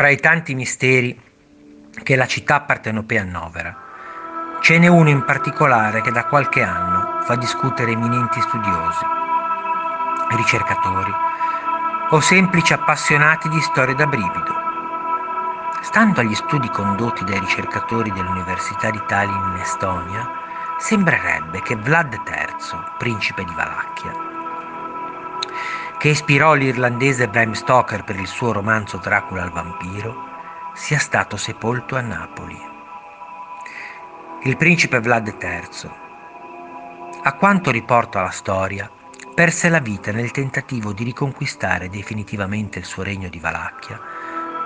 Fra i tanti misteri che la città partenopea annovera, ce n'è uno in particolare che da qualche anno fa discutere eminenti studiosi, ricercatori o semplici appassionati di storia da brivido. Stando agli studi condotti dai ricercatori dell'Università di Tallinn in Estonia, sembrerebbe che Vlad III, principe di Valacchia, che ispirò l'irlandese Bram Stoker per il suo romanzo Dracula al vampiro, sia stato sepolto a Napoli. Il principe Vlad III, a quanto riporta la storia, perse la vita nel tentativo di riconquistare definitivamente il suo regno di Valacchia,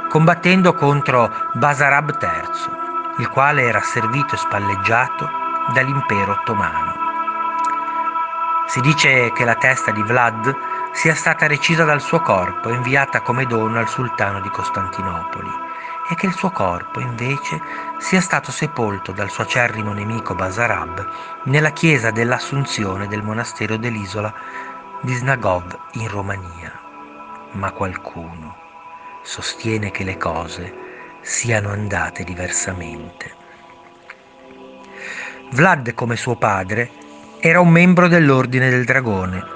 combattendo contro Basarab III, il quale era servito e spalleggiato dall'impero ottomano. Si dice che la testa di Vlad sia stata recisa dal suo corpo e inviata come dono al sultano di Costantinopoli e che il suo corpo invece sia stato sepolto dal suo acerrimo nemico Basarab nella chiesa dell'Assunzione del monastero dell'isola di Snagov in Romania. Ma qualcuno sostiene che le cose siano andate diversamente. Vlad, come suo padre, era un membro dell'Ordine del Dragone,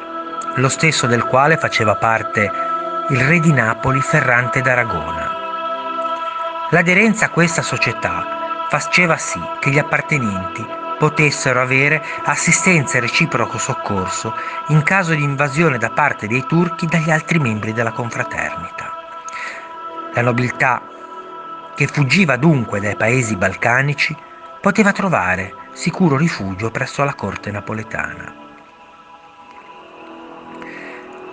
lo stesso del quale faceva parte il re di Napoli Ferrante d'Aragona. L'aderenza a questa società faceva sì che gli appartenenti potessero avere assistenza e reciproco soccorso in caso di invasione da parte dei turchi dagli altri membri della confraternita. La nobiltà, che fuggiva dunque dai paesi balcanici, poteva trovare sicuro rifugio presso la corte napoletana.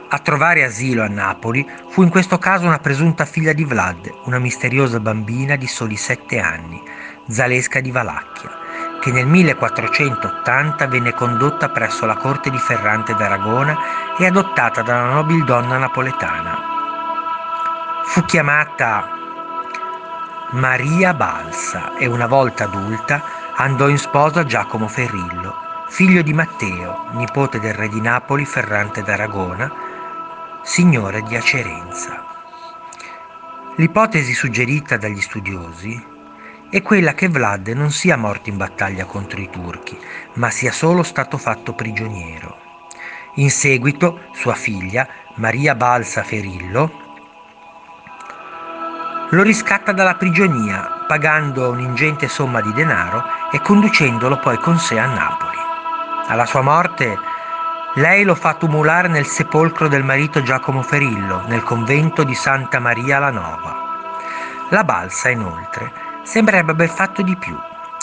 A trovare asilo a Napoli fu in questo caso una presunta figlia di Vlad, una misteriosa bambina di soli sette anni, Zalesca di Valacchia, che nel 1480 venne condotta presso la corte di Ferrante d'Aragona e adottata da una nobildonna napoletana. Fu chiamata Maria Balsa e una volta adulta andò in sposa a Giacomo Ferrillo, figlio di Matteo, nipote del re di Napoli Ferrante d'Aragona, signore di Acerenza. L'ipotesi suggerita dagli studiosi è quella che Vlad non sia morto in battaglia contro i turchi, ma sia solo stato fatto prigioniero. In seguito sua figlia, Maria Balsa Ferillo, lo riscatta dalla prigionia, pagando un'ingente somma di denaro e conducendolo poi con sé a Napoli. Alla sua morte lei lo fa tumulare nel sepolcro del marito Giacomo Ferillo, nel convento di Santa Maria la Nova. La balsa, inoltre, sembrerebbe aver fatto di più.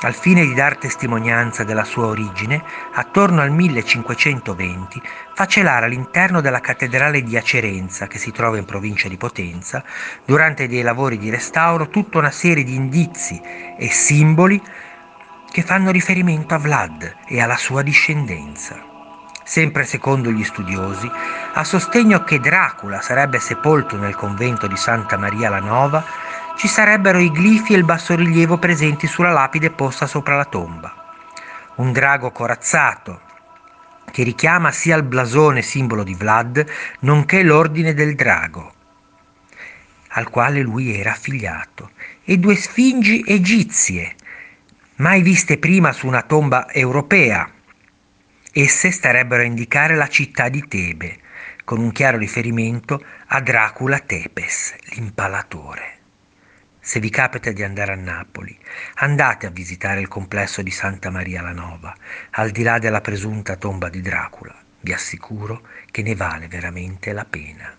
Al fine di dar testimonianza della sua origine, attorno al 1520 fa celare all'interno della cattedrale di Acerenza, che si trova in provincia di Potenza, durante dei lavori di restauro tutta una serie di indizi e simboli che fanno riferimento a Vlad e alla sua discendenza sempre secondo gli studiosi, a sostegno che Dracula sarebbe sepolto nel convento di Santa Maria la Nova, ci sarebbero i glifi e il bassorilievo presenti sulla lapide posta sopra la tomba. Un drago corazzato, che richiama sia il blasone simbolo di Vlad, nonché l'ordine del drago, al quale lui era affiliato, e due sfingi egizie, mai viste prima su una tomba europea, Esse starebbero a indicare la città di Tebe, con un chiaro riferimento a Dracula Tepes, l'impalatore. Se vi capita di andare a Napoli, andate a visitare il complesso di Santa Maria la Nova, al di là della presunta tomba di Dracula. Vi assicuro che ne vale veramente la pena.